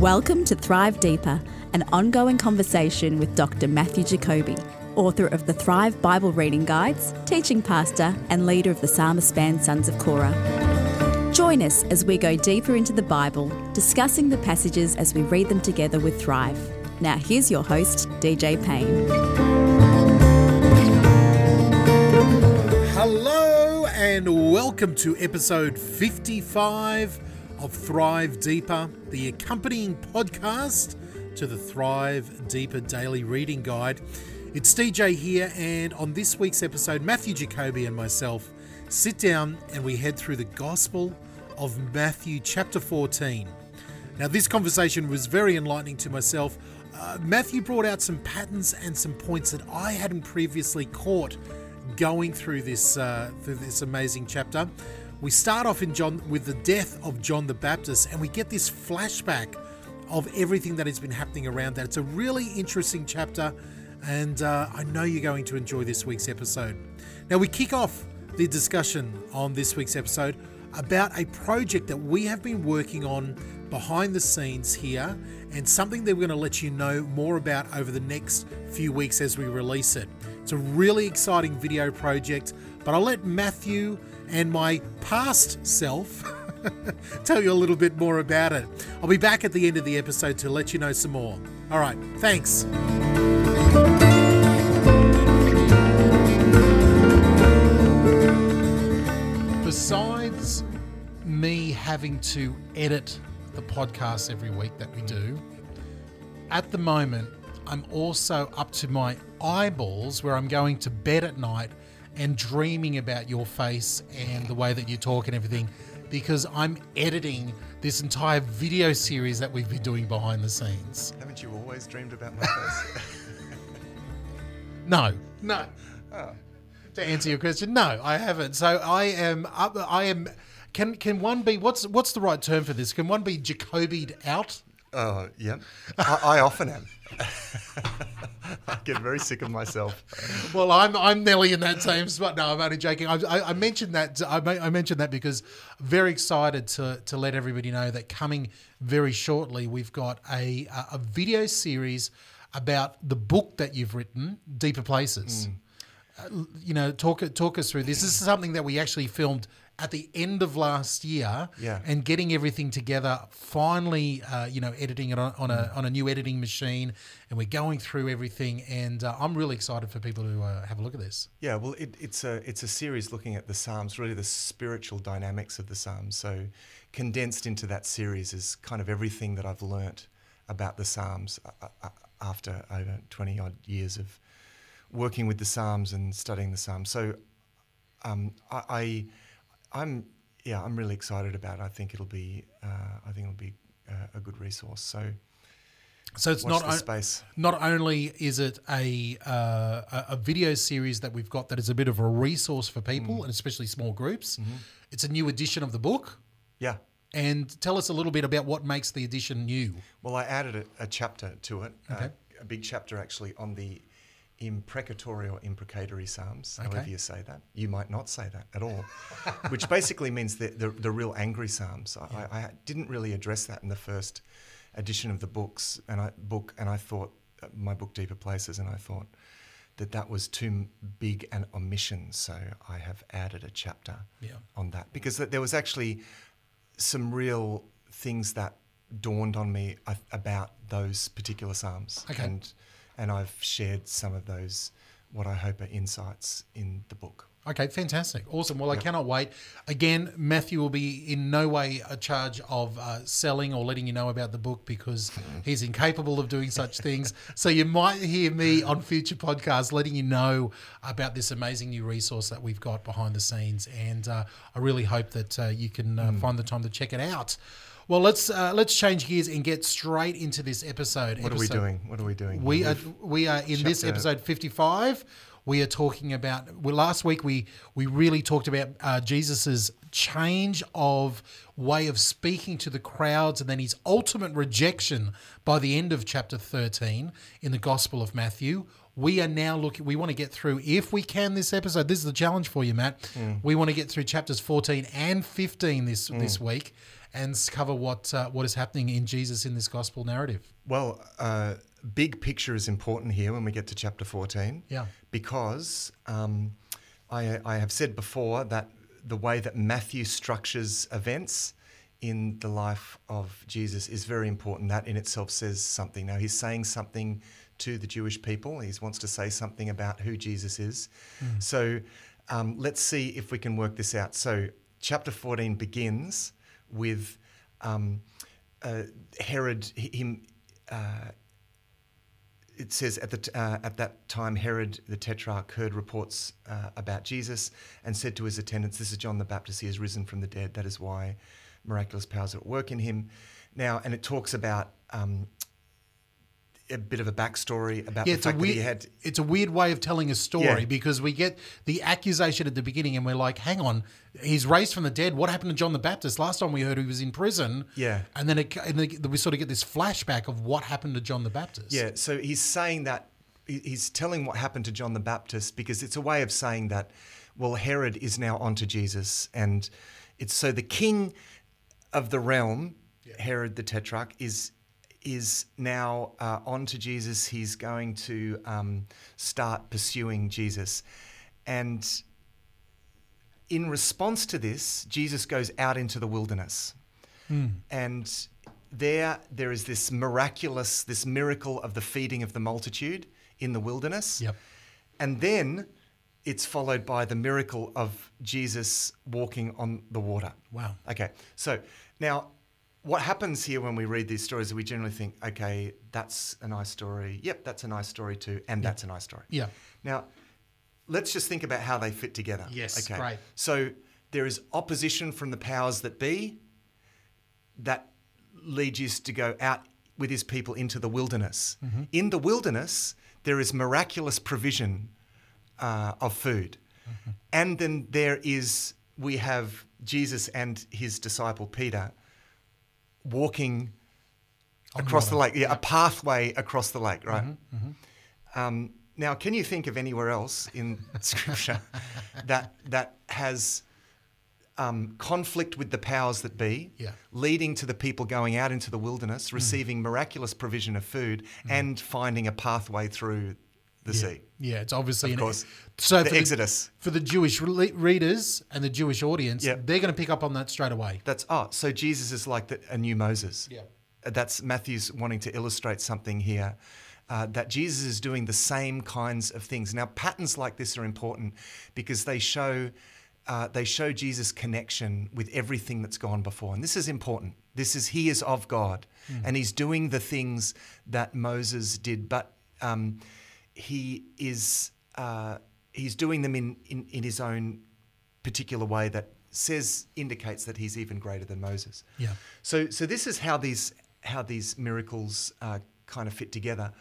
Welcome to Thrive Deeper, an ongoing conversation with Dr. Matthew Jacoby, author of the Thrive Bible Reading Guides, teaching pastor, and leader of the Psalmist band Sons of Korah. Join us as we go deeper into the Bible, discussing the passages as we read them together with Thrive. Now, here's your host, DJ Payne. Hello and welcome to episode 55 of Thrive Deeper, the accompanying podcast to the Thrive Deeper Daily Reading Guide. It's DJ here, and on this week's episode, Matthew Jacoby and myself sit down and we head through the Gospel of Matthew, chapter 14. Now, this conversation was very enlightening to myself. Uh, Matthew brought out some patterns and some points that I hadn't previously caught going through this uh, through this amazing chapter. We start off in John with the death of John the Baptist, and we get this flashback of everything that has been happening around that. It's a really interesting chapter, and uh, I know you're going to enjoy this week's episode. Now, we kick off the discussion on this week's episode about a project that we have been working on behind the scenes here and something that we're going to let you know more about over the next few weeks as we release it. It's a really exciting video project, but I'll let Matthew and my past self tell you a little bit more about it. I'll be back at the end of the episode to let you know some more. All right, thanks. Besides me having to edit the podcast every week that we do, at the moment, I'm also up to my eyeballs where I'm going to bed at night and dreaming about your face and the way that you talk and everything because I'm editing this entire video series that we've been doing behind the scenes. Haven't you always dreamed about my face? No, no. Ah. To answer your question, no, I haven't. So I am up. I am. Can can one be? What's what's the right term for this? Can one be Jacobied out? oh, yeah. I, I often am. I get very sick of myself. Well, I'm I'm nearly in that same spot. No, I'm only joking. I, I, I mentioned that I, I mentioned that because very excited to to let everybody know that coming very shortly we've got a a video series about the book that you've written, Deeper Places. Uh, you know, talk talk us through this. This is something that we actually filmed at the end of last year, Yeah. and getting everything together. Finally, uh, you know, editing it on, on a on a new editing machine, and we're going through everything. And uh, I'm really excited for people to uh, have a look at this. Yeah, well, it, it's a it's a series looking at the Psalms, really the spiritual dynamics of the Psalms. So, condensed into that series is kind of everything that I've learnt about the Psalms uh, uh, after over twenty odd years of working with the Psalms and studying the Psalms. So, um, I, I I'm yeah, I'm really excited about. it. I think it'll be uh, I think it'll be uh, a good resource. So. So it's Watch not space. not only is it a, uh, a a video series that we've got that is a bit of a resource for people Mm. and especially small groups. Mm-hmm. It's a new edition of the book. Yeah, And tell us a little bit about what makes the edition new. Well, I added a, a chapter to it, uh, a big chapter actually on the imprecatory or imprecatory psalms, Okay. however you say that. You might not say that at all, which basically means the, the, the real angry psalms. I, I, I didn't really address that in the first edition of the books and I book, and I thought uh, my book Deeper Places, and I thought that that was too big an omission, so I have added a chapter Yeah. on that because th- there was actually some real things that dawned on me about those particular psalms, Okay. and and I've shared some of those what I hope are insights in the book. Okay, fantastic. Awesome. Well, I cannot wait. Again, Matthew will be in no way a charge of uh, selling or letting you know about the book because he's incapable of doing such things. So you might hear me on future podcasts letting you know about this amazing new resource that we've got behind the scenes. And uh, I really hope that uh, you can uh, find the time to check it out. Well, let's uh, let's change gears and get straight into this episode. What are we doing? What are we doing? we are we are in this episode 55 we are talking about well last week we we really talked about uh, jesus's change of way of speaking to the crowds and then his ultimate rejection by the end of chapter 13 in the gospel of matthew we are now looking we want to get through if we can this episode this is the challenge for you matt we want to get through chapters 14 and 15 this this week and cover what uh, what is happening in Jesus in this gospel narrative. Well, uh, big picture is important here when we get to chapter 14. Yeah. Because um, I, I have said before that the way that Matthew structures events in the life of Jesus is very important. That in itself says something. Now, he's saying something to the Jewish people, he wants to say something about who Jesus is. So um, let's see if we can work this out. So, chapter 14 begins with um, uh, Herod, him. Uh, it says at, the uh, at that time, Herod the Tetrarch heard reports uh, about Jesus and said to his attendants, This is John the Baptist. He has risen from the dead. That is why miraculous powers are at work in him. Now, and it talks about um, a bit of a backstory about Yeah, the fact that he weird. had. It's a weird way of telling a story Yeah. because we get the accusation at the beginning, and we're like, "Hang on, he's raised from the dead. What happened to John the Baptist? Last time we heard he was in prison." Yeah. and then, it, and then we sort of get this flashback of what happened to John the Baptist. Yeah, so he's saying that he's telling what happened to John the Baptist because it's a way of saying that, well, Herod is now onto Jesus, and it's so the king of the realm, Herod the Tetrarch, is is now uh, onto Jesus. He's going to um, start pursuing Jesus, and in response to this, Jesus goes out into the wilderness. And there, there is this miraculous, this miracle of the feeding of the multitude in the wilderness. Yep. And then it's followed by the miracle of Jesus walking on the water. Wow. Okay. So now, what happens here when we read these stories is we generally think, okay, that's a nice story. Yep, that's a nice story too. And that's a nice story. Yeah. Now, let's just think about how they fit together. Yes, great. So there is opposition from the powers that be that leads Jesus to go out with his people into the wilderness. Mm-hmm. In the wilderness, there is miraculous provision uh, of food. Mm-hmm. And then there is, we have Jesus and his disciple Peter walking On across the lake, yeah, a pathway across the lake, right? Mm-hmm, Um, now, can you think of anywhere else in Scripture that that has um, conflict with the powers that be, Yeah. leading to the people going out into the wilderness, receiving miraculous provision of food, and finding a pathway through the Yeah. sea? Yeah, it's obviously Of course. So The for Exodus. for the Jewish re- readers and the Jewish audience, Yeah. they're going to pick up on that straight away. That's oh, so Jesus is like the, a new Moses. Yeah. That's Matthew's wanting to illustrate something here. Uh, that Jesus is doing the same kinds of things. Now, patterns like this are important because they show uh, they show Jesus' connection with everything that's gone before, and this is important. This is he is of God, and he's doing the things that Moses did, but um, he is uh, he's doing them in, in in his own particular way that says indicates that he's even greater than Moses. Yeah. So so this is how these how these miracles uh, kind of fit together.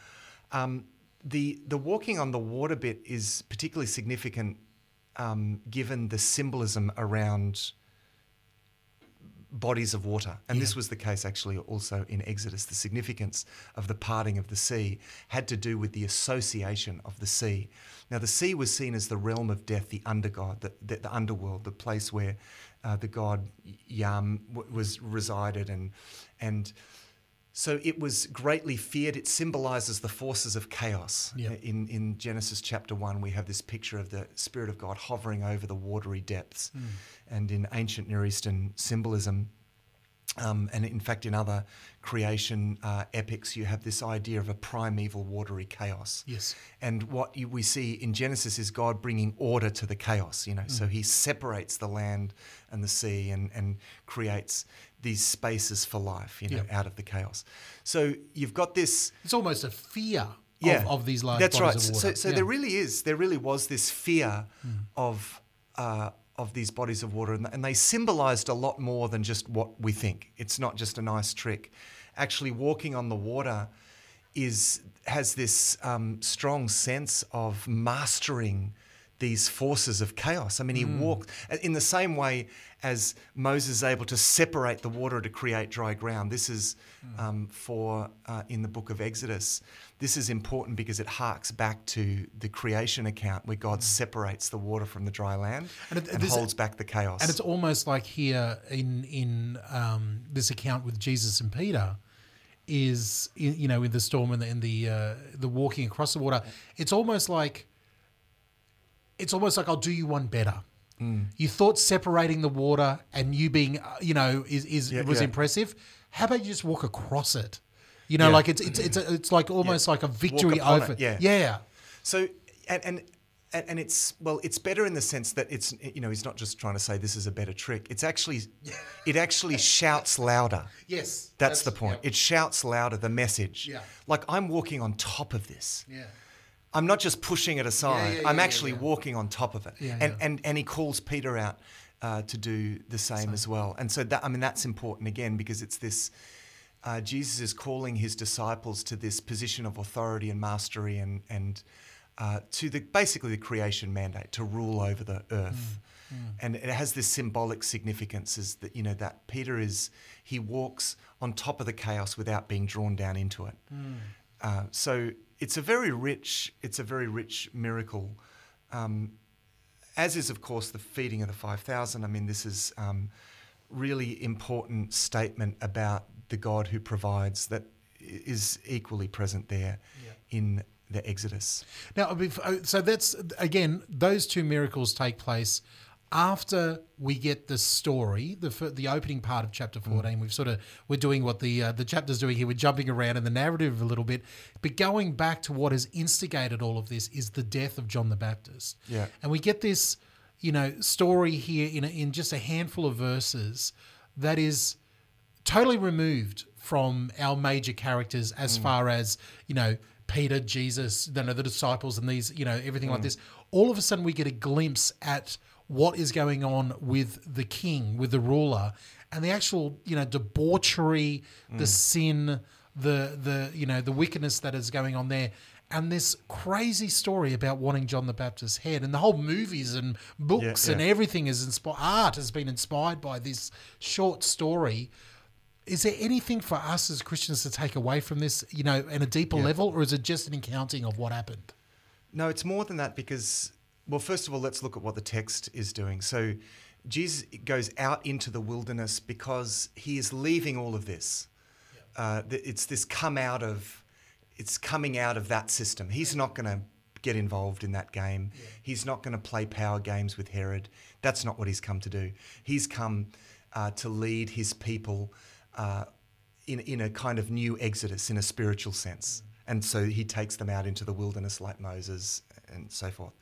Um, the the walking on the water bit is particularly significant um, given the symbolism around bodies of water. And this was the case actually also in Exodus. The significance of the parting of the sea had to do with the association of the sea. Now, the sea was seen as the realm of death, the undergod, the, the, the underworld, the place where uh, the god Yam w- was resided. And, and so it was greatly feared. It symbolizes the forces of chaos. Yeah. In, in Genesis chapter 1, we have this picture of the Spirit of God hovering over the watery depths. Hmm. And in ancient Near Eastern symbolism, um, and in fact, in other creation uh, epics, you have this idea of a primeval watery chaos. Yes. And what you, we see in Genesis is God bringing order to the chaos, you know. So he separates the land and the sea and, and creates these spaces for life, you know, Yeah. out of the chaos. So you've got this It's almost a fear yeah, of, of these large That's bodies right. of So, water. so Yeah. there really is, there really was this fear of uh, of these bodies of water, and, they symbolized a lot more than just what we think. It's not just a nice trick. Actually, walking on the water is has this um, strong sense of mastering these forces of chaos. I mean, he walked in the same way as Moses is able to separate the water to create dry ground. This is um, for uh, in the book of Exodus. This is important because it harks back to the creation account where God separates the water from the dry land And and, it- this- holds back the chaos. And it's almost like here in in um, this account with Jesus and Peter is you know in the storm and the in the uh, the walking across the water. It's almost like it's almost like I'll do you one better. Mm. You thought separating the water and you being uh, you know is is Yeah, was yeah. impressive. How about you just walk across it? You know, Yeah. like it's it's it's it's like almost like a victory over. it, yeah. yeah. So and, and and it's well, it's better in the sense that it's you know he's not just trying to say this is a better trick. It's actually it actually shouts louder. Yes, That's, the point. It shouts louder the message. Yeah. Like I'm walking on top of this. Yeah. I'm not just pushing it aside. yeah, I'm yeah, actually yeah. walking on top of it. Yeah, and, yeah. and and he calls Peter out uh, to do the same as well. And so that I mean that's important again because it's this. Uh, Jesus is calling his disciples to this position of authority and mastery and and uh, to the basically the creation mandate to rule over the earth. And it has this symbolic significance is that you know that Peter is he walks on top of the chaos without being drawn down into it. Uh, so it's a very rich, it's a very rich miracle, um, as is of course the feeding of the five thousand. I mean, this is um, really important statement about the God who provides that is equally present there in the Exodus. Now, uh, so that's again, those two miracles take place after we get the story, the the opening part of chapter Mm. fourteen. We've sort of we're doing what the uh, the chapter's doing here. We're jumping around in the narrative a little bit, but going back to what has instigated all of this is the death of John the Baptist. Yeah. and we get this, you know, story here in a, in just a handful of verses that is totally removed from our major characters as far as you know Peter, Jesus, you know, the disciples, and these, you know, everything like this. All of a sudden, we get a glimpse at what is going on with the king, with the ruler, and the actual, you know, debauchery, the mm. sin, the the you know the wickedness that is going on there. And this crazy story about wanting John the Baptist's head, and the whole movies and books Yeah, and everything is inspired. Art has been inspired by this short story. Is there anything for us as Christians to take away from this, you know, in a deeper level, or is it just an accounting of what happened? No, it's more than that because, well, first of all, let's look at what the text is doing. So, Jesus goes out into the wilderness because he is leaving all of this. Uh, it's this come out of, it's coming out of that system. He's not going to get involved in that game. He's not going to play power games with Herod. That's not what he's come to do. He's come uh, to lead his people uh, in, in a kind of new exodus in a spiritual sense. And so he takes them out into the wilderness like Moses and so forth.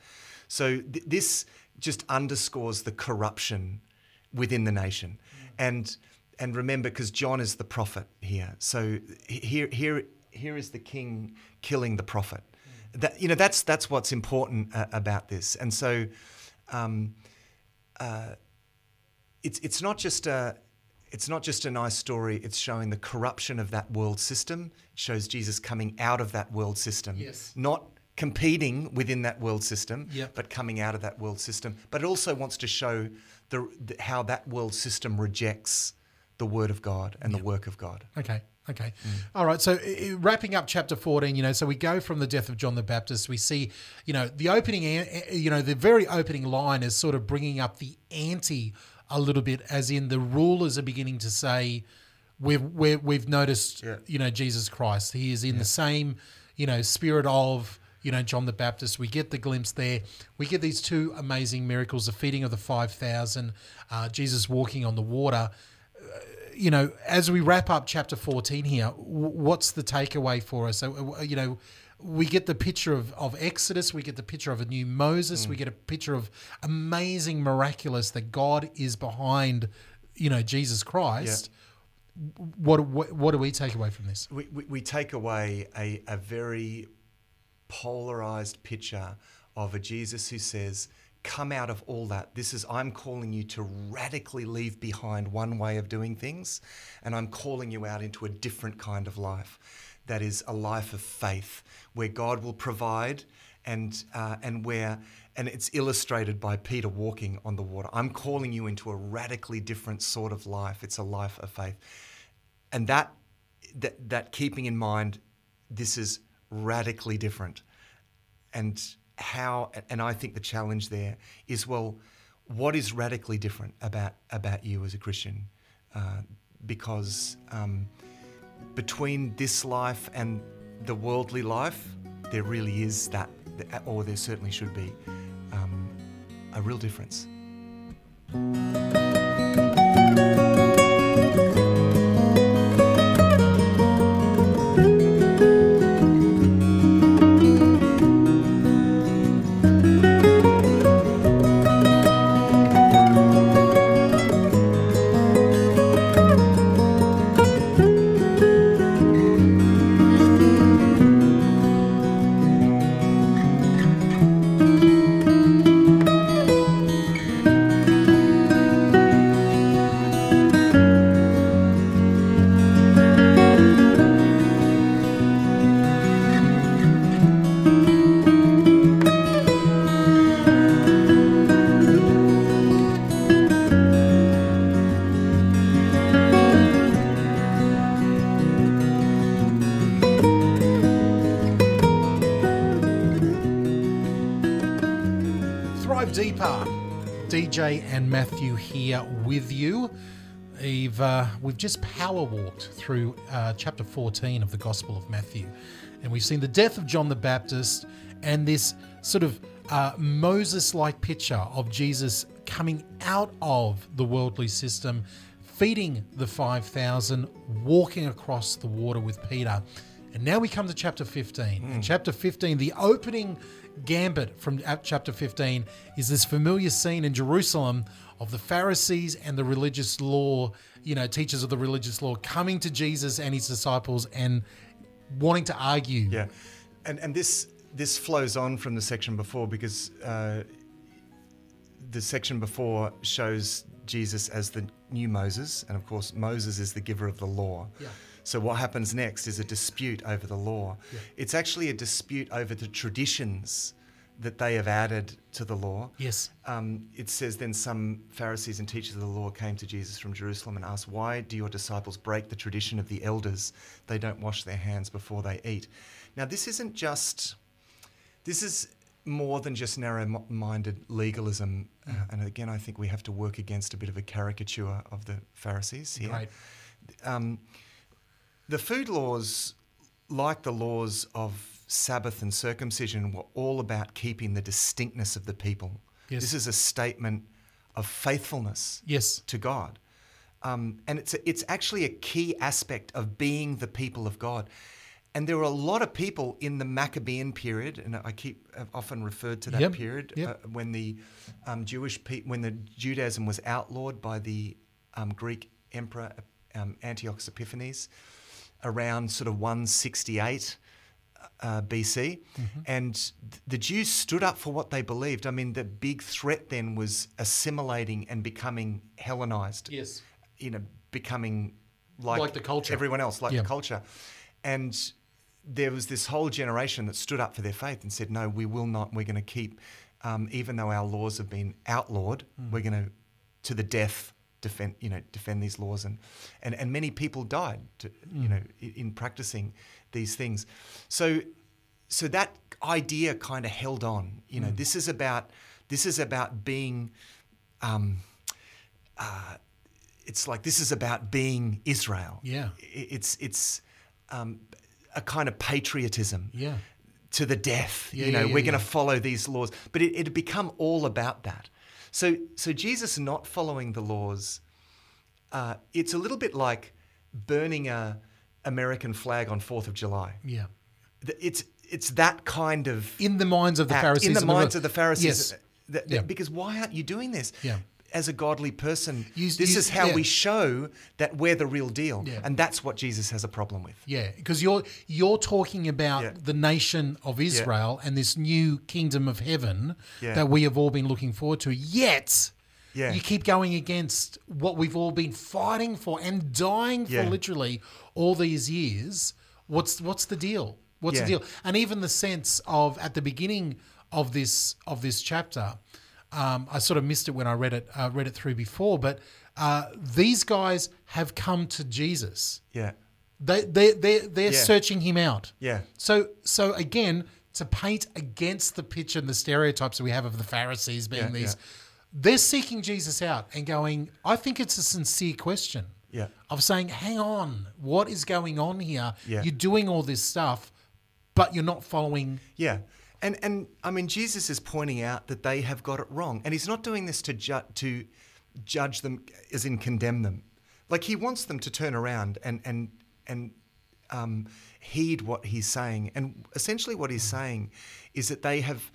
So th- this just underscores the corruption within the nation. And and remember, because John is the prophet here. So here here here is the king killing the prophet. That you know that's that's what's important uh, about this. And so um, uh, it's it's not just a it's not just a nice story. It's showing the corruption of that world system. It shows Jesus coming out of that world system, Yes. not competing within that world system, Yep. but coming out of that world system. But it also wants to show the, the how that world system rejects the word of God and the work of God. Okay. Okay. Mm. All right. So wrapping up chapter 14, you know, so we go from the death of John the Baptist. We see, you know, the opening, you know, the very opening line is sort of bringing up the ante a little bit, as in the rulers are beginning to say, we've, we've, we've noticed, Yeah. you know, Jesus Christ. He is in the same, you know, spirit of, you know, John the Baptist. We get the glimpse there. We get these two amazing miracles the feeding of the 5,000, uh, Jesus walking on the water you know, as we wrap up chapter 14 here, w- what's the takeaway for us? So, uh, you know, we get the picture of, of Exodus, we get the picture of a new Moses, we get a picture of amazing, miraculous that God is behind, you know, Jesus Christ. What, what what do we take away from this? we, we, we take away a, a very polarized picture of a Jesus who says, Come out of all that. This is, I'm calling you to radically leave behind one way of doing things, and I'm calling you out into a different kind of life that is a life of faith where God will provide and uh, and where and it's illustrated by Peter walking on the water. I'm calling you into a radically different sort of life. It's a life of faith, and that that, that keeping in mind, this is radically different, and how and I think the challenge there is well, what is radically different about about you as a Christian? Uh, because um, between this life and the worldly life, there really is that, or there certainly should be, um, a real difference. And Matthew here with you. We've, uh, we've just power walked through uh, chapter 14 of the Gospel of Matthew, and we've seen the death of John the Baptist and this sort of uh, Moses like picture of Jesus coming out of the worldly system, feeding the 5,000, walking across the water with Peter. And now we come to chapter 15. In chapter 15, the opening gambit from chapter 15 is this familiar scene in Jerusalem of the Pharisees and the religious law, you know, teachers of the religious law coming to Jesus and his disciples and wanting to argue. Yeah, and and this this flows on from the section before because uh, the section before shows Jesus as the new Moses, and of course Moses is the giver of the law. Yeah. So what happens next is a dispute over the law. Yeah. It's actually a dispute over the traditions that they have added to the law. Yes. Um, it says then some Pharisees and teachers of the law came to Jesus from Jerusalem and asked, Why do your disciples break the tradition of the elders? They don't wash their hands before they eat. Now, this isn't just, this is more than just narrow minded legalism. Uh, and again, I think we have to work against a bit of a caricature of the Pharisees here. Right. Um, the food laws, like the laws of Sabbath and circumcision, were all about keeping the distinctness of the people. Yes. This is a statement of faithfulness Yes. to God. Um, and it's, a, it's actually a key aspect of being the people of God. And there were a lot of people in the Maccabean period, and I keep I've often referred to that Yep, period yep. uh, when the um, Jewish pe- when the Judaism was outlawed by the um, Greek emperor um, Antiochus Epiphanes around sort of 168 uh, BC, Mm-hmm. and th- the Jews stood up for what they believed. I mean, the big threat then was assimilating and becoming Hellenized. Yes. You know, becoming like, Like the culture. everyone else, like Yeah. the culture. And there was this whole generation that stood up for their faith and said, "No, we will not. We're going to keep, um, even though our laws have been outlawed, Mm. we're going to, to the death." Defend, you know, defend these laws, and and, and many people died, to, Mm. you know, in, in practicing these things. So, so that idea kind of held on. You Mm. know, this is about this is about being. Um, uh, it's like this is about being Israel. Yeah. It's it's um, a kind of patriotism. Yeah. To the death. Yeah, you know, yeah, yeah, we're going to follow these laws, but it, it had become all about that. So so Jesus not following the laws. Uh, it's a little bit like burning a American flag on Fourth of July. Yeah. It's it's that kind of In the minds of the act, Pharisees. in the minds of the Pharisees. Yes. that- that- Yeah. Because why aren't you doing this? Yeah. As a godly person, You- this you- is how yeah. we show that we're the real deal, Yeah. and that's what Jesus has a problem with. Yeah, because you're you're talking about Yeah. the nation of Israel and this new kingdom of heaven that we have all been looking forward to. Yet, Yeah. you keep going against what we've all been fighting for and dying for literally all these years. What's what's the deal? What's the deal? And even the sense of at the beginning of this of this chapter, um, I sort of missed it when I read it uh, read it through before. But uh, these guys have come to Jesus. Yeah. They they they they're Yeah. searching him out. Yeah. So so again, to paint against the picture and the stereotypes that we have of the Pharisees being Yeah, these, yeah. they're seeking Jesus out and going. I think it's a sincere question. Yeah. Of saying, hang on, what is going on here? Yeah. You're doing all this stuff, but you're not following. Yeah. And and I mean Jesus is pointing out that they have got it wrong. And he's not doing this to ju- to judge them as in condemn them. Like he wants them to turn around and and and um, heed what he's saying. And essentially what he's saying is that they have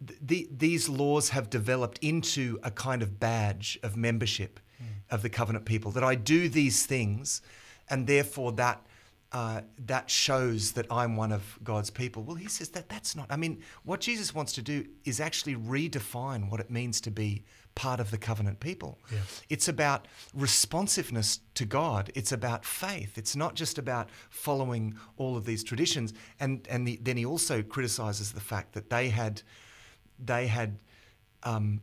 the, these laws have developed into a kind of badge of membership of the covenant people that I do these things, and therefore that uh, that shows that I'm one of God's people. Well, he says that that's not. I mean, what Jesus wants to do is actually redefine what it means to be part of the covenant people. Yeah. It's about responsiveness to God. It's about faith. It's not just about following all of these traditions. And and the, then he also criticizes the fact that they had they had um,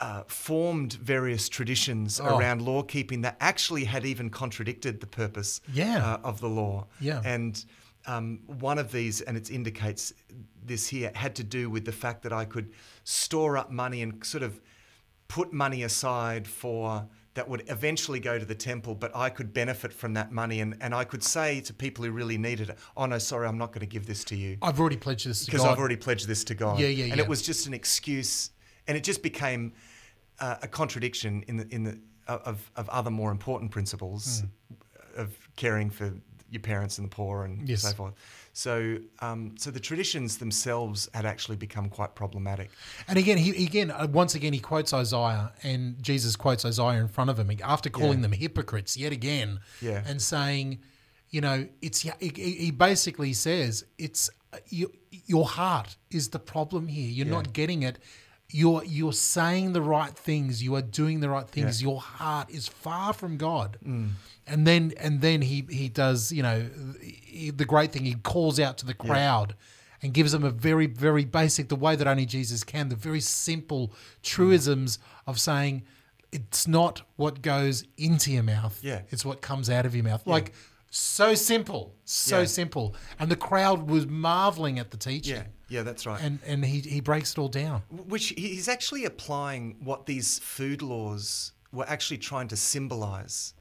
uh, formed various traditions Oh. around law keeping that actually had even contradicted the purpose Yeah. uh, of the law. Yeah. And um, one of these, and it indicates this here, had to do with the fact that I could store up money and sort of put money aside for that would eventually go to the temple, but I could benefit from that money and, and I could say to people who really needed it, oh no, sorry, I'm not going to give this to you I've already pledged this to because I've already pledged this to God. Yeah, yeah, And yeah. it was just an excuse, and it just became uh, a contradiction in the in the of of other more important principles of caring for your parents and the poor and Yes. so forth. So um, so the traditions themselves had actually become quite problematic. And again, he again uh, once again he quotes Isaiah, and Jesus quotes Isaiah in front of him after calling Yeah. them hypocrites yet again, Yeah. and saying, you know, it's he, basically says it's uh, you, your heart is the problem here. You're Yeah. not getting it. You're you're saying the right things. You are doing the right things. Yeah. Mm. Your heart is far from God. And then and then he he does you know he- the great thing. He calls out to the crowd and gives them a very, very basic, the way that only Jesus can, the very simple truisms of saying it's not what goes into your mouth, Yeah. it's what comes out of your mouth. Like so simple, so Yeah. simple. And the crowd was marveling at the teaching. Yeah, yeah, that's right. And and he, he breaks it all down. Which he's actually applying what these food laws were actually trying to symbolize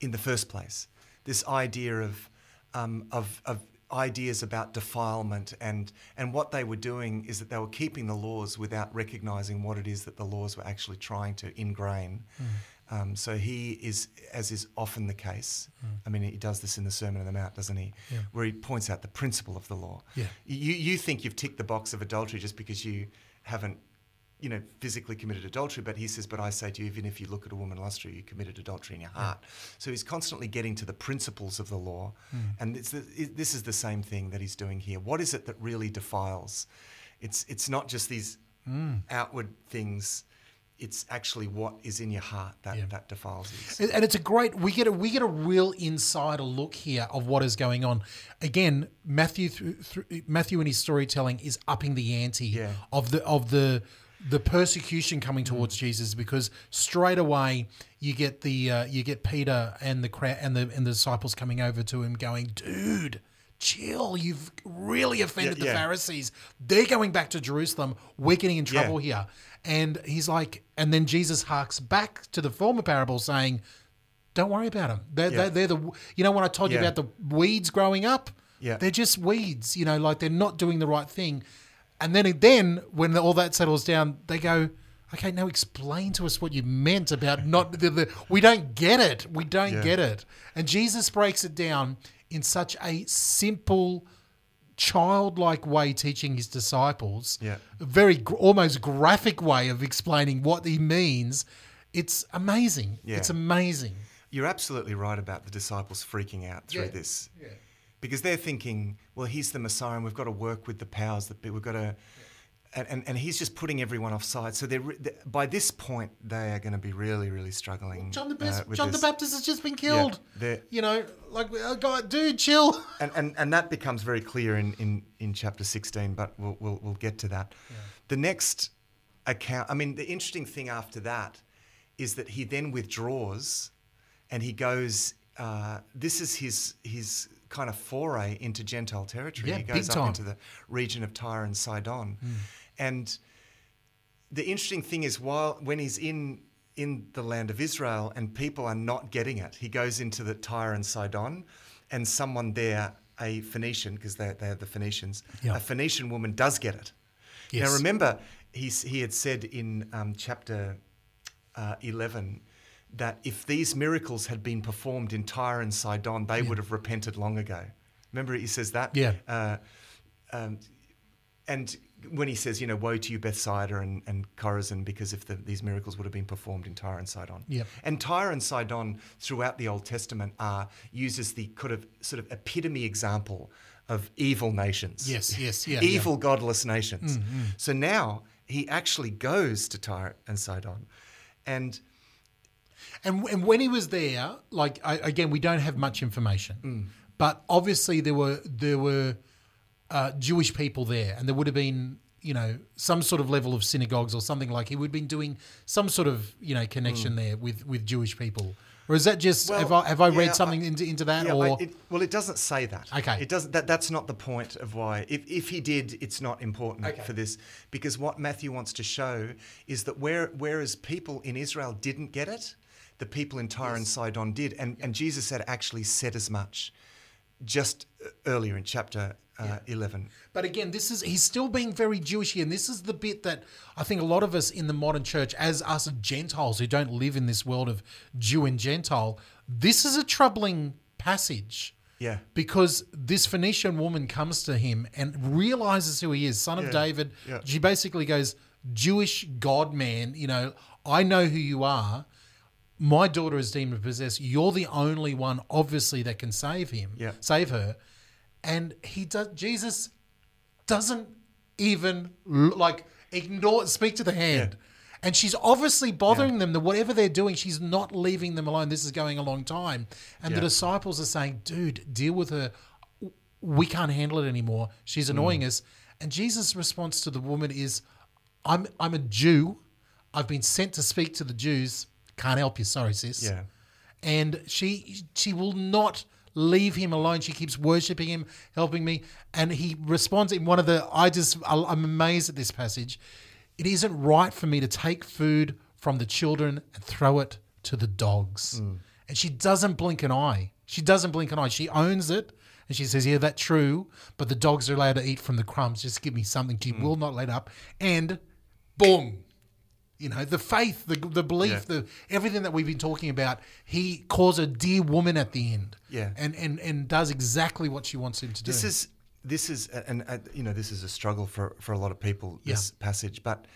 in the first place. This idea of, um, of, of ideas about defilement and, and what they were doing is that they were keeping the laws without recognizing what it is that the laws were actually trying to ingrain. Um, so he is, as is often the case, mm. I mean, he does this in the Sermon on the Mount, doesn't he? Yeah. Where he points out the principle of the law. Yeah. You, you think you've ticked the box of adultery just because you haven't, you know, physically committed adultery, but he says, but I say to you, even if you look at a woman lustfully, you committed adultery in your heart. So he's constantly getting to the principles of the law. Mm. And it's the, it, this is the same thing that he's doing here. What is it that really defiles? It's, it's not just these mm. outward things. It's actually what is in your heart that, Yeah. that defiles you. And- And it's a great we get a we get a real insider look here of what is going on. Again, Matthew through, through Matthew in his storytelling is upping the ante Yeah. of the of the the persecution coming towards Jesus because straight away you get the uh, you get Peter and the crowd and the and the disciples coming over to him going, dude. Chill, you've really offended Yeah, the. Pharisees. They're going back to Jerusalem. We're getting in trouble here. And he's like, and then Jesus harks back to the former parable saying, don't worry about them. They're, Yeah. they're, they're the, you know, when I told you about the weeds growing up, Yeah. they're just weeds, you know, like they're not doing the right thing. And then, then when all that settles down, they go, okay, now explain to us what you meant about not, the, the, we don't get it. We don't Yeah. get it. And Jesus breaks it down in such a simple, childlike way, teaching his disciples, Yeah. a very gr- almost graphic way of explaining what he means. It's amazing. Yeah. It's amazing. You're absolutely right about the disciples freaking out through Yeah. this. Because they're thinking, well, he's the Messiah and we've got to work with the powers that be. We've got to. And, and, and he's just putting everyone offside. So they're, re- they by this point they are going to be really really struggling. John the uh, Baptist, with John this. the Baptist has just been killed. they're- you know, like, uh, God, dude, chill. and, and and that becomes very clear in, in, in chapter 16 but we'll, we'll, we'll get to that the next account i mean the interesting thing after that is that he then withdraws and he goes uh, this is his his kind of foray into gentile territory Yeah, he goes up into the region of tyre and sidon and the interesting thing is while when he's in in the land of Israel and people are not getting it, he goes into the Tyre and Sidon, and someone there, a Phoenician, because they they are the Phoenicians, Yeah. a Phoenician woman does get it. Yes. Now remember, he's, he had said in um, chapter uh, eleven that if these miracles had been performed in Tyre and Sidon, they would have repented long ago. Remember, he says that. Yeah. Uh, um, and when he says, you know, woe to you, Bethsaida and, and Chorazin, because if the, these miracles would have been performed in Tyre and Sidon. Yep. And Tyre and Sidon throughout the Old Testament are used as the kind of sort of epitome example of evil nations. Yes, yes, yeah, Mm, evil, godless nations. So now he actually goes to Tyre and Sidon. And And, and when he was there, like I, again, we don't have much information, but obviously there were there were uh, Jewish people there, and there would have been you know some sort of level of synagogues or something like he would have been doing some sort of you know connection there with with Jewish people, or is that just Well, have I have I yeah, read something I- into into that Yeah, or it, well, it doesn't say that. Okay. It doesn't. That, that's not the point of why. If, if he did, it's not important Okay. for this because what Matthew wants to show is that where whereas people in Israel didn't get it, the people in Tyre and Sidon did, and and Jesus had actually said as much, just uh, earlier in chapter uh, eleven. But again, this is he's still being very Jewish here, and this is the bit that I think a lot of us in the modern church, as us Gentiles who don't live in this world of Jew and Gentile, this is a troubling passage. Yeah. Because this Phoenician woman comes to him and realizes who he is, son of Yeah. David. Yeah. She basically goes, Jewish God man, you know, I know who you are. My daughter is demon possessed. You're the only one, obviously, that can save him, Yeah. save her. And he does. Jesus doesn't even like ignore, speak to the hand. And she's obviously bothering them. That whatever they're doing, she's not leaving them alone. This is going a long time, and the disciples are saying, "Dude, deal with her. We can't handle it anymore. She's annoying Mm. us." And Jesus' response to the woman is, "I'm I'm a Jew. I've been sent to speak to the Jews. Can't help you. Sorry, sis." Yeah. and she she will not leave him alone. She keeps worshiping him, helping me, and he responds in one of the. I just I'm amazed at this passage. It isn't right for me to take food from the children and throw it to the dogs. Hmm. And she doesn't blink an eye. She doesn't blink an eye. She owns it. And she says, Yeah, that's true. But the dogs are allowed to eat from the crumbs. Just give me something. She hmm. will not let up. And boom, you know the faith the, the belief Yeah. the everything that we've been talking about he calls a dear woman at the end Yeah. and and and does exactly what she wants him to do This is this is and uh, you know this is a struggle for for a lot of people this passage but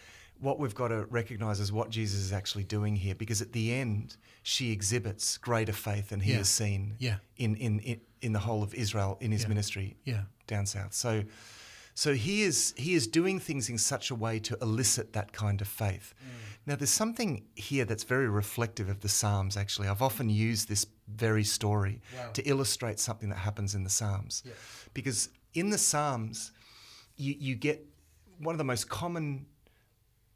what we've got to recognize is what Jesus is actually doing here because at the end she exhibits greater faith than he Yeah. has seen Yeah. in, in in in the whole of Israel in his Yeah. ministry Yeah. down south so so he is he is doing things in such a way to elicit that kind of faith. Mm. Now there's something here that's very reflective of the Psalms actually. I've often used this very story Wow. to illustrate something that happens in the Psalms. Because in the Psalms you, you get one of the most common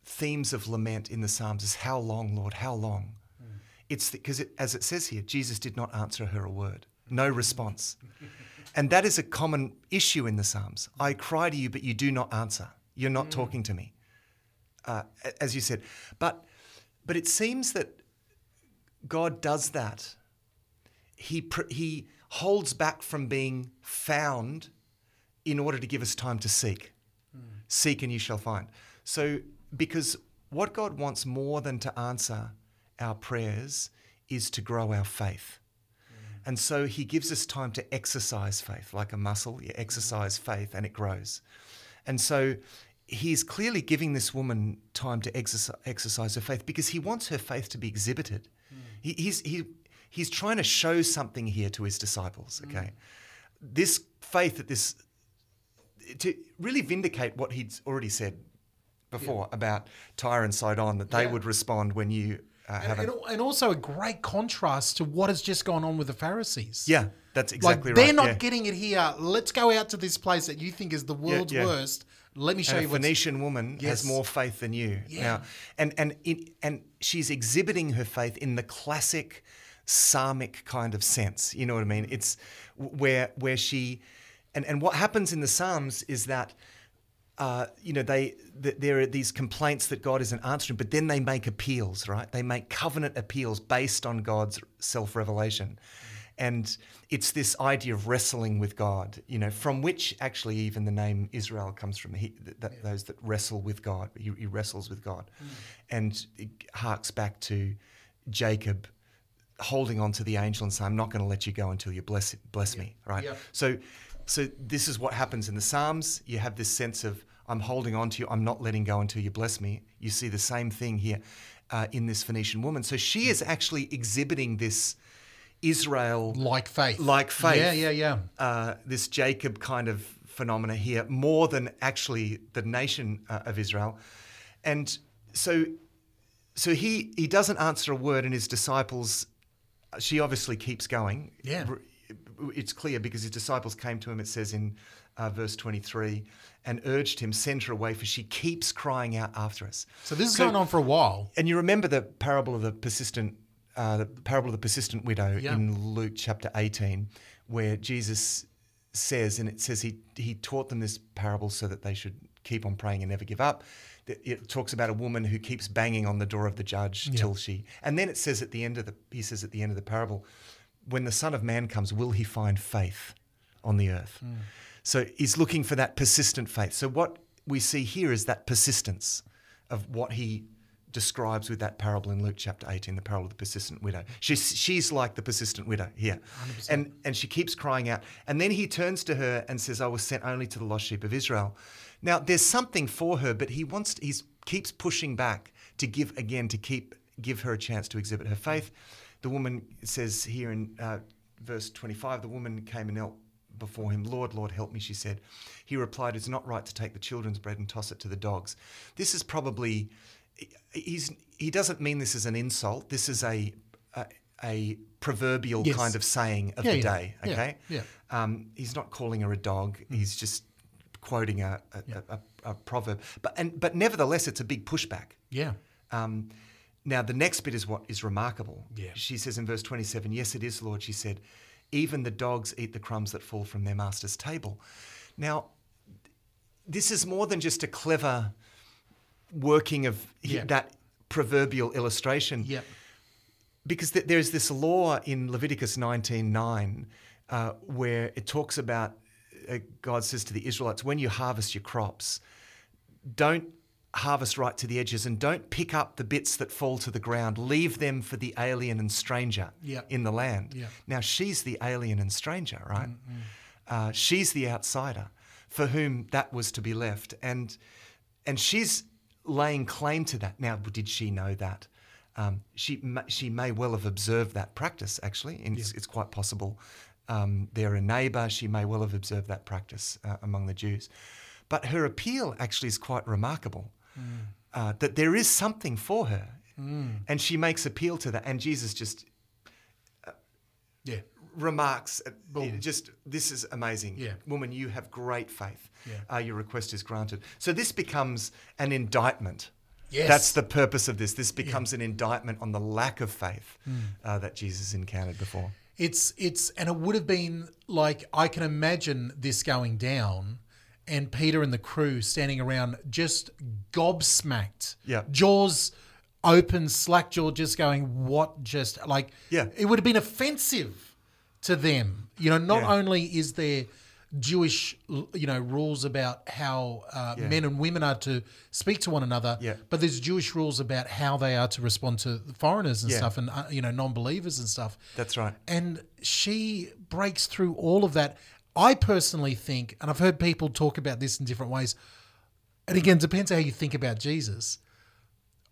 themes of lament in the Psalms is how long, Lord, how long? It's because it, as it says here, Jesus did not answer her a word. No response. And that is a common issue in the Psalms. I cry to you, but you do not answer. You're not talking to me, uh, as you said. But, but it seems that God does that. He, pr- he holds back from being found in order to give us time to seek. Seek and you shall find. So, because what God wants more than to answer our prayers is to grow our faith. And so he gives us time to exercise faith, like a muscle. You exercise faith and it grows. And so he's clearly giving this woman time to exercise, exercise her faith because he wants her faith to be exhibited. He, he's, he, he's trying to show something here to his disciples, mm. okay? This faith that this, to really vindicate what he'd already said before about Tyre and Sidon that they Yeah. would respond when you uh, have and, and also a great contrast to what has just gone on with the Pharisees. yeah. That's exactly like right. they're not yeah. getting it here. Let's go out to this place that you think is the world's yeah. worst. Let me show and you a Phoenician woman Yes. has more faith than you Yeah. now, and and in, and she's exhibiting her faith in the classic psalmic kind of sense. You know what I mean? It's where where she, and and what happens in the Psalms is that. Uh, you know, they th- there are these complaints that God isn't answering, but then they make appeals, right? They make covenant appeals based on God's self-revelation, and it's this idea of wrestling with God, you know, from which actually even the name Israel comes from. He, th- th- Those that wrestle with God, he, he wrestles with God, and it harks back to Jacob holding on to the angel and saying, "I'm not going to let you go until you bless bless me." Right. Yeah. So, so this is what happens in the Psalms. You have this sense of I'm holding on to you. I'm not letting go until you bless me. You see the same thing here uh, in this Phoenician woman. So she is actually exhibiting this Israel like faith. like faith. Yeah, yeah, yeah. Uh, this Jacob kind of phenomena here, more than actually the nation uh, of Israel, and so, so he he doesn't answer a word, and his disciples, she obviously keeps going. Yeah. It's clear because his disciples came to him. It says in uh, verse twenty three, and urged him send her away, for she keeps crying out after us. So this is So- going on for a while. and you remember the parable of the persistent, uh, the parable of the persistent widow Yeah. in Luke chapter 18, where Jesus says, and it says he he taught them this parable so that they should keep on praying and never give up. It talks about a woman who keeps banging on the door of the judge till she, and then it says at the end of the he says at the end of the parable, when the Son of Man comes, will he find faith on the earth? Mm. So he's looking for that persistent faith. So what we see here is that persistence of what he describes with that parable in Luke chapter 18, the parable of the persistent widow. She's, she's like the persistent widow here. And, and she keeps crying out. And then he turns to her and says, I was sent only to the lost sheep of Israel. Now, there's something for her, but he wants, he keeps pushing back to give again, to keep, give her a chance to exhibit her faith. The woman says here in uh, verse 25, the woman came and knelt before him. Lord, Lord, help me, she said. He replied, It's not right to take the children's bread and toss it to the dogs. This is probably, he's, he doesn't mean this as an insult. This is a, a, a proverbial Yes. kind of saying of Yeah, the yeah, day, yeah, okay? yeah. Um, he's not calling her a dog. He's just quoting a, a, a, a, a proverb. But, and, but nevertheless, it's a big pushback. Yeah. Um, now, the next bit is what is remarkable. Yeah. She says in verse 27, Yes, it is, Lord. She said, Even the dogs eat the crumbs that fall from their master's table. Now, this is more than just a clever working of Yeah. that proverbial illustration Yeah. because th- there's this law in Leviticus 19:9 uh, where it talks about uh, God says to the Israelites, when you harvest your crops, don't harvest right to the edges and don't pick up the bits that fall to the ground. Leave them for the alien and stranger Yeah. in the land. Yeah. Now she's the alien and stranger, right? Uh, she's the outsider for whom that was to be left, and and she's laying claim to that. Now, did she know that? Um, she she may well have observed that practice. Actually, and it's, it's quite possible. Um, they're a neighbour. She may well have observed that practice uh, among the Jews, but her appeal actually is quite remarkable. Uh, that there is something for her, and she makes appeal to that. And Jesus just Yeah. remarks, uh, just this is amazing. Yeah. Woman, you have great faith. Yeah. Uh, your request is granted. So this becomes an indictment. Yes. That's the purpose of this. This becomes an indictment on the lack of faith Hmm. uh, that Jesus encountered before. It's it's and it would have been like I can imagine this going down and Peter and the crew standing around just gobsmacked. Yeah. Jaws open, slack jaw just going, what just like Yeah. it would have been offensive to them. You know, not Yeah. only is there Jewish, you know, rules about how uh, Yeah. men and women are to speak to one another, Yeah. but there's Jewish rules about how they are to respond to foreigners and Yeah. stuff, and uh, you know, non-believers and stuff. That's right. And she breaks through all of that. I personally think, and I've heard people talk about this in different ways, and again, depends how you think about Jesus.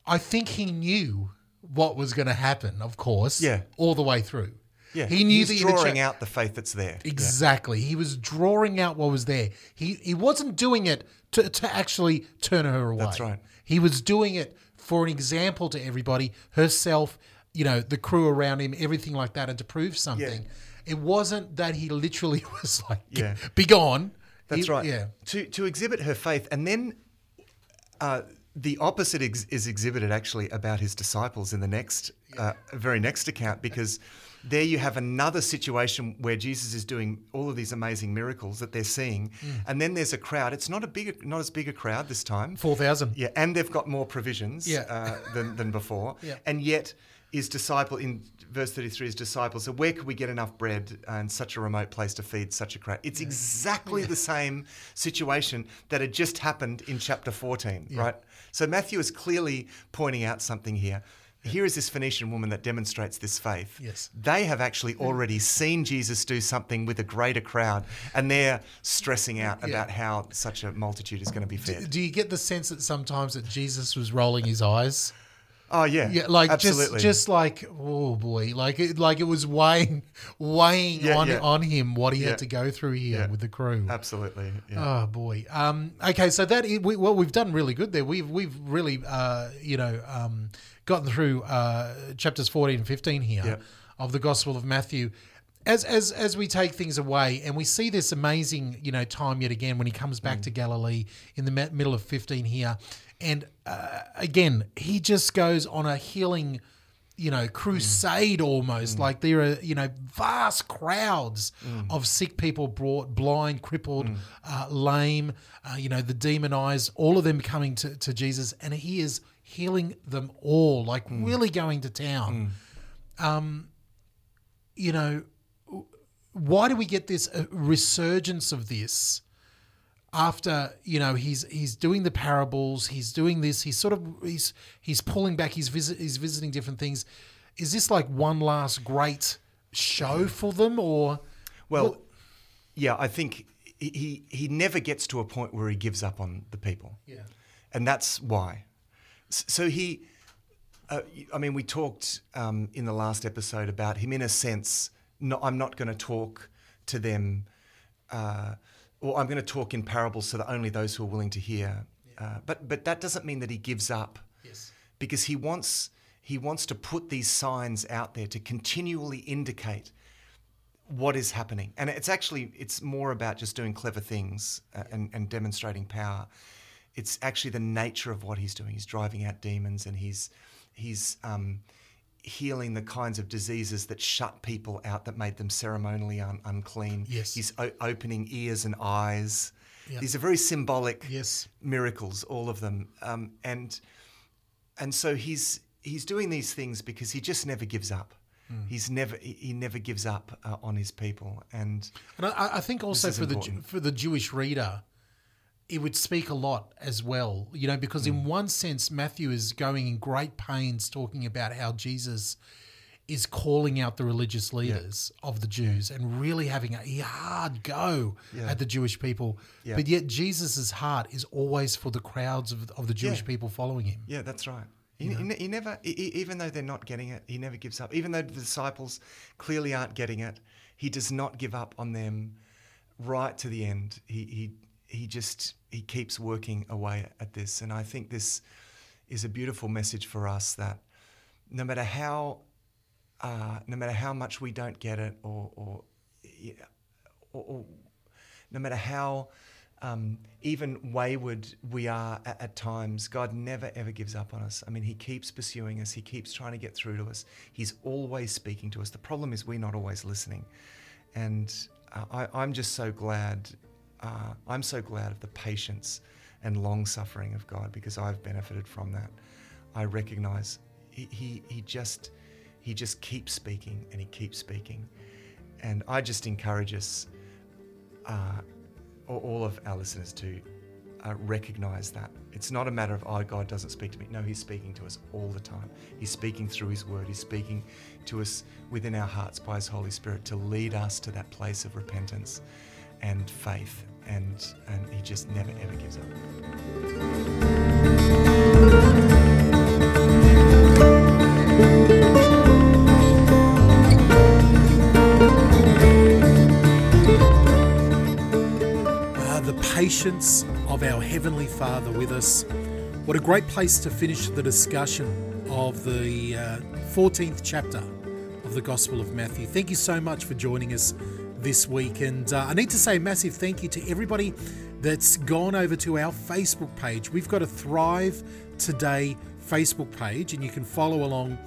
I think he knew what was going to happen, of course, Yeah. all the way through. Yeah, he knew he's the drawing cha- out the faith that's there. Yeah. Exactly. He was drawing out what was there. He he wasn't doing it to, to actually turn her away. That's right. He was doing it for an example to everybody, herself, you know, the crew around him, everything like that, and to prove something. It wasn't that he literally was like, Yeah. be gone. That's He- right. Yeah. To to exhibit her faith, and then uh, the opposite ex- is exhibited actually about his disciples in the next, uh, very next account, because there you have another situation where Jesus is doing all of these amazing miracles that they're seeing, Mm. and then there's a crowd. It's not a big, not as big a crowd this time. 4,000. Yeah, and they've got more provisions Yeah. uh, than, than before. Yeah. And yet, his disciple, in verse 33, is disciples so Where could we get enough bread in such a remote place to feed such a crowd? It's exactly the same situation that had just happened in chapter 14, right? So Matthew is clearly pointing out something here. Here is this Phoenician woman that demonstrates this faith. Yes. They have actually already seen Jesus do something with a greater crowd, and they're stressing out about how such a multitude is going to be fed. Do you get the sense that sometimes that Jesus was rolling his eyes? Oh yeah, Yeah, like absolutely. just just like oh boy, like it like it was weighing weighing Yeah, on yeah. on him what he Yeah. had to go through here with the crew. absolutely. Yeah. Oh boy. Um, okay, so that is, we, well, we've done really good there. We've we've really uh, you know um, gotten through uh, chapters fourteen and fifteen here of the Gospel of Matthew. As as as we take things away, and we see this amazing you know time yet again when he comes back to Galilee in the middle of fifteen here, and uh, again he just goes on a healing you know, crusade almost. Like there are, you know, vast crowds of sick people brought, blind, crippled, uh, lame, uh, you know, the demonized, all of them coming to, to Jesus, and he is healing them all, like really going to town. Um, you know, why do we get this uh, resurgence of this? After you know he's he's doing the parables he's doing this he's sort of he's he's pulling back he's visit he's visiting different things is this like one last great show for them or Well, yeah, I think he, he he never gets to a point where he gives up on the people. Yeah. and that's why. So he, uh, I mean, we talked um, in the last episode about him. In a sense, no, I'm not going to talk to them, uh, or I'm going to talk in parables so that only those who are willing to hear. Uh, but but that doesn't mean that he gives up. Yes. Because he wants he wants to put these signs out there to continually indicate what is happening. And it's actually it's more about just doing clever things uh, and, and demonstrating power. It's actually the nature of what he's doing. He's driving out demons and he's he's um, healing the kinds of diseases that shut people out that made them ceremonially un- unclean Yes. he's o- opening ears and eyes Yeah. these are very symbolic Yes. miracles all of them um, and and so he's he's doing these things because he just never gives up. Hmm. He's never he never gives up uh, on his people, and and I, I think also for the for the Jewish reader it would speak a lot as well you know because Mm. in one sense Matthew is going in great pains talking about how Jesus is calling out the religious leaders of the Jews and really having a hard go Yeah. at the Jewish people. Yeah. But yet Jesus' heart is always for the crowds of, of the Jewish Yeah. people following him. yeah, that's right. He, he, he never, e- e- even though they're not getting it, he never gives up. Even though the disciples clearly aren't getting it, he does not give up on them right to the end. He he he just he keeps working away at this, and I think this is a beautiful message for us that no matter how uh, no matter how much we don't get it, or or, or, or no matter how um, even wayward we are at, at times, God never ever gives up on us. I mean, He keeps pursuing us. He keeps trying to get through to us. He's always speaking to us. The problem is we're not always listening, and uh, I, I'm just so glad. Uh, I'm so glad of the patience and long suffering of God because I've benefited from that. I recognize he, he, he just he just keeps speaking and he keeps speaking, and I just encourage us, uh, all- of our listeners to uh, recognize that it's not a matter of oh God doesn't speak to me. No, He's speaking to us all the time. He's speaking through His Word. He's speaking to us within our hearts by His Holy Spirit to lead us to that place of repentance and faith and and he just never ever gives up. Uh, the patience of our Heavenly Father with us. What a great place to finish the discussion of the uh, 14th chapter of the Gospel of Matthew. Thank you so much for joining us this week. And uh, I need to say a massive thank you to everybody that's gone over to our Facebook page. We've got a Thrive Today Facebook page, and you can follow along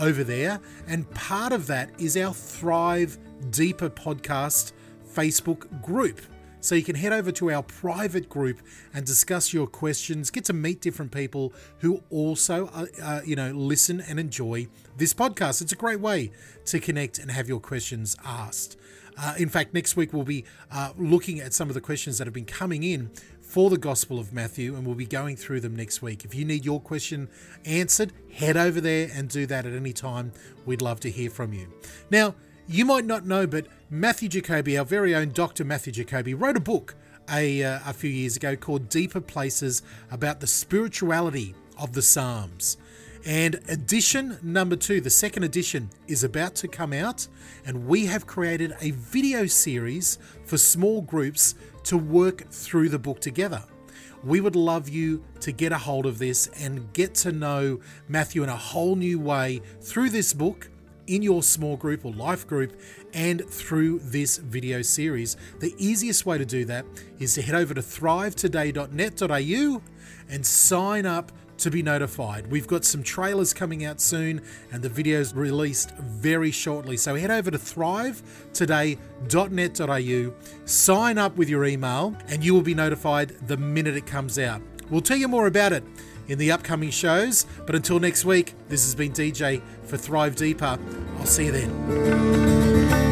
over there. And part of that is our Thrive Deeper podcast Facebook group. So you can head over to our private group and discuss your questions, get to meet different people who also, uh, uh, you know, listen and enjoy this podcast. It's a great way to connect and have your questions asked. Uh, in fact, next week we'll be uh, looking at some of the questions that have been coming in for the Gospel of Matthew, and we'll be going through them next week. If you need your question answered, head over there and do that at any time. We'd love to hear from you. Now, you might not know, but Matthew Jacoby, our very own Dr. Matthew Jacoby, wrote a book a, uh, a few years ago called Deeper Places about the spirituality of the Psalms. And edition number two, the second edition, is about to come out, and we have created a video series for small groups to work through the book together. We would love you to get a hold of this and get to know Matthew in a whole new way through this book, in your small group or life group, and through this video series. The easiest way to do that is to head over to thrivetoday.net.au and sign up to be notified. We've got some trailers coming out soon and the videos released very shortly. So head over to thrivetoday.net.au, sign up with your email, and you will be notified the minute it comes out. We'll tell you more about it in the upcoming shows. But until next week, this has been DJ for Thrive Deeper. I'll see you then.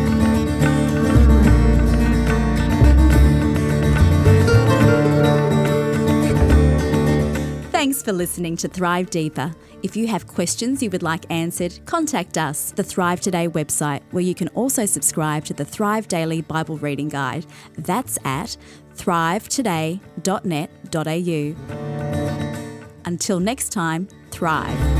Thanks for listening to Thrive Deeper. If you have questions you would like answered, contact us, the Thrive Today website, where you can also subscribe to the Thrive Daily Bible Reading Guide. That's at thrivetoday.net.au. Until next time, thrive.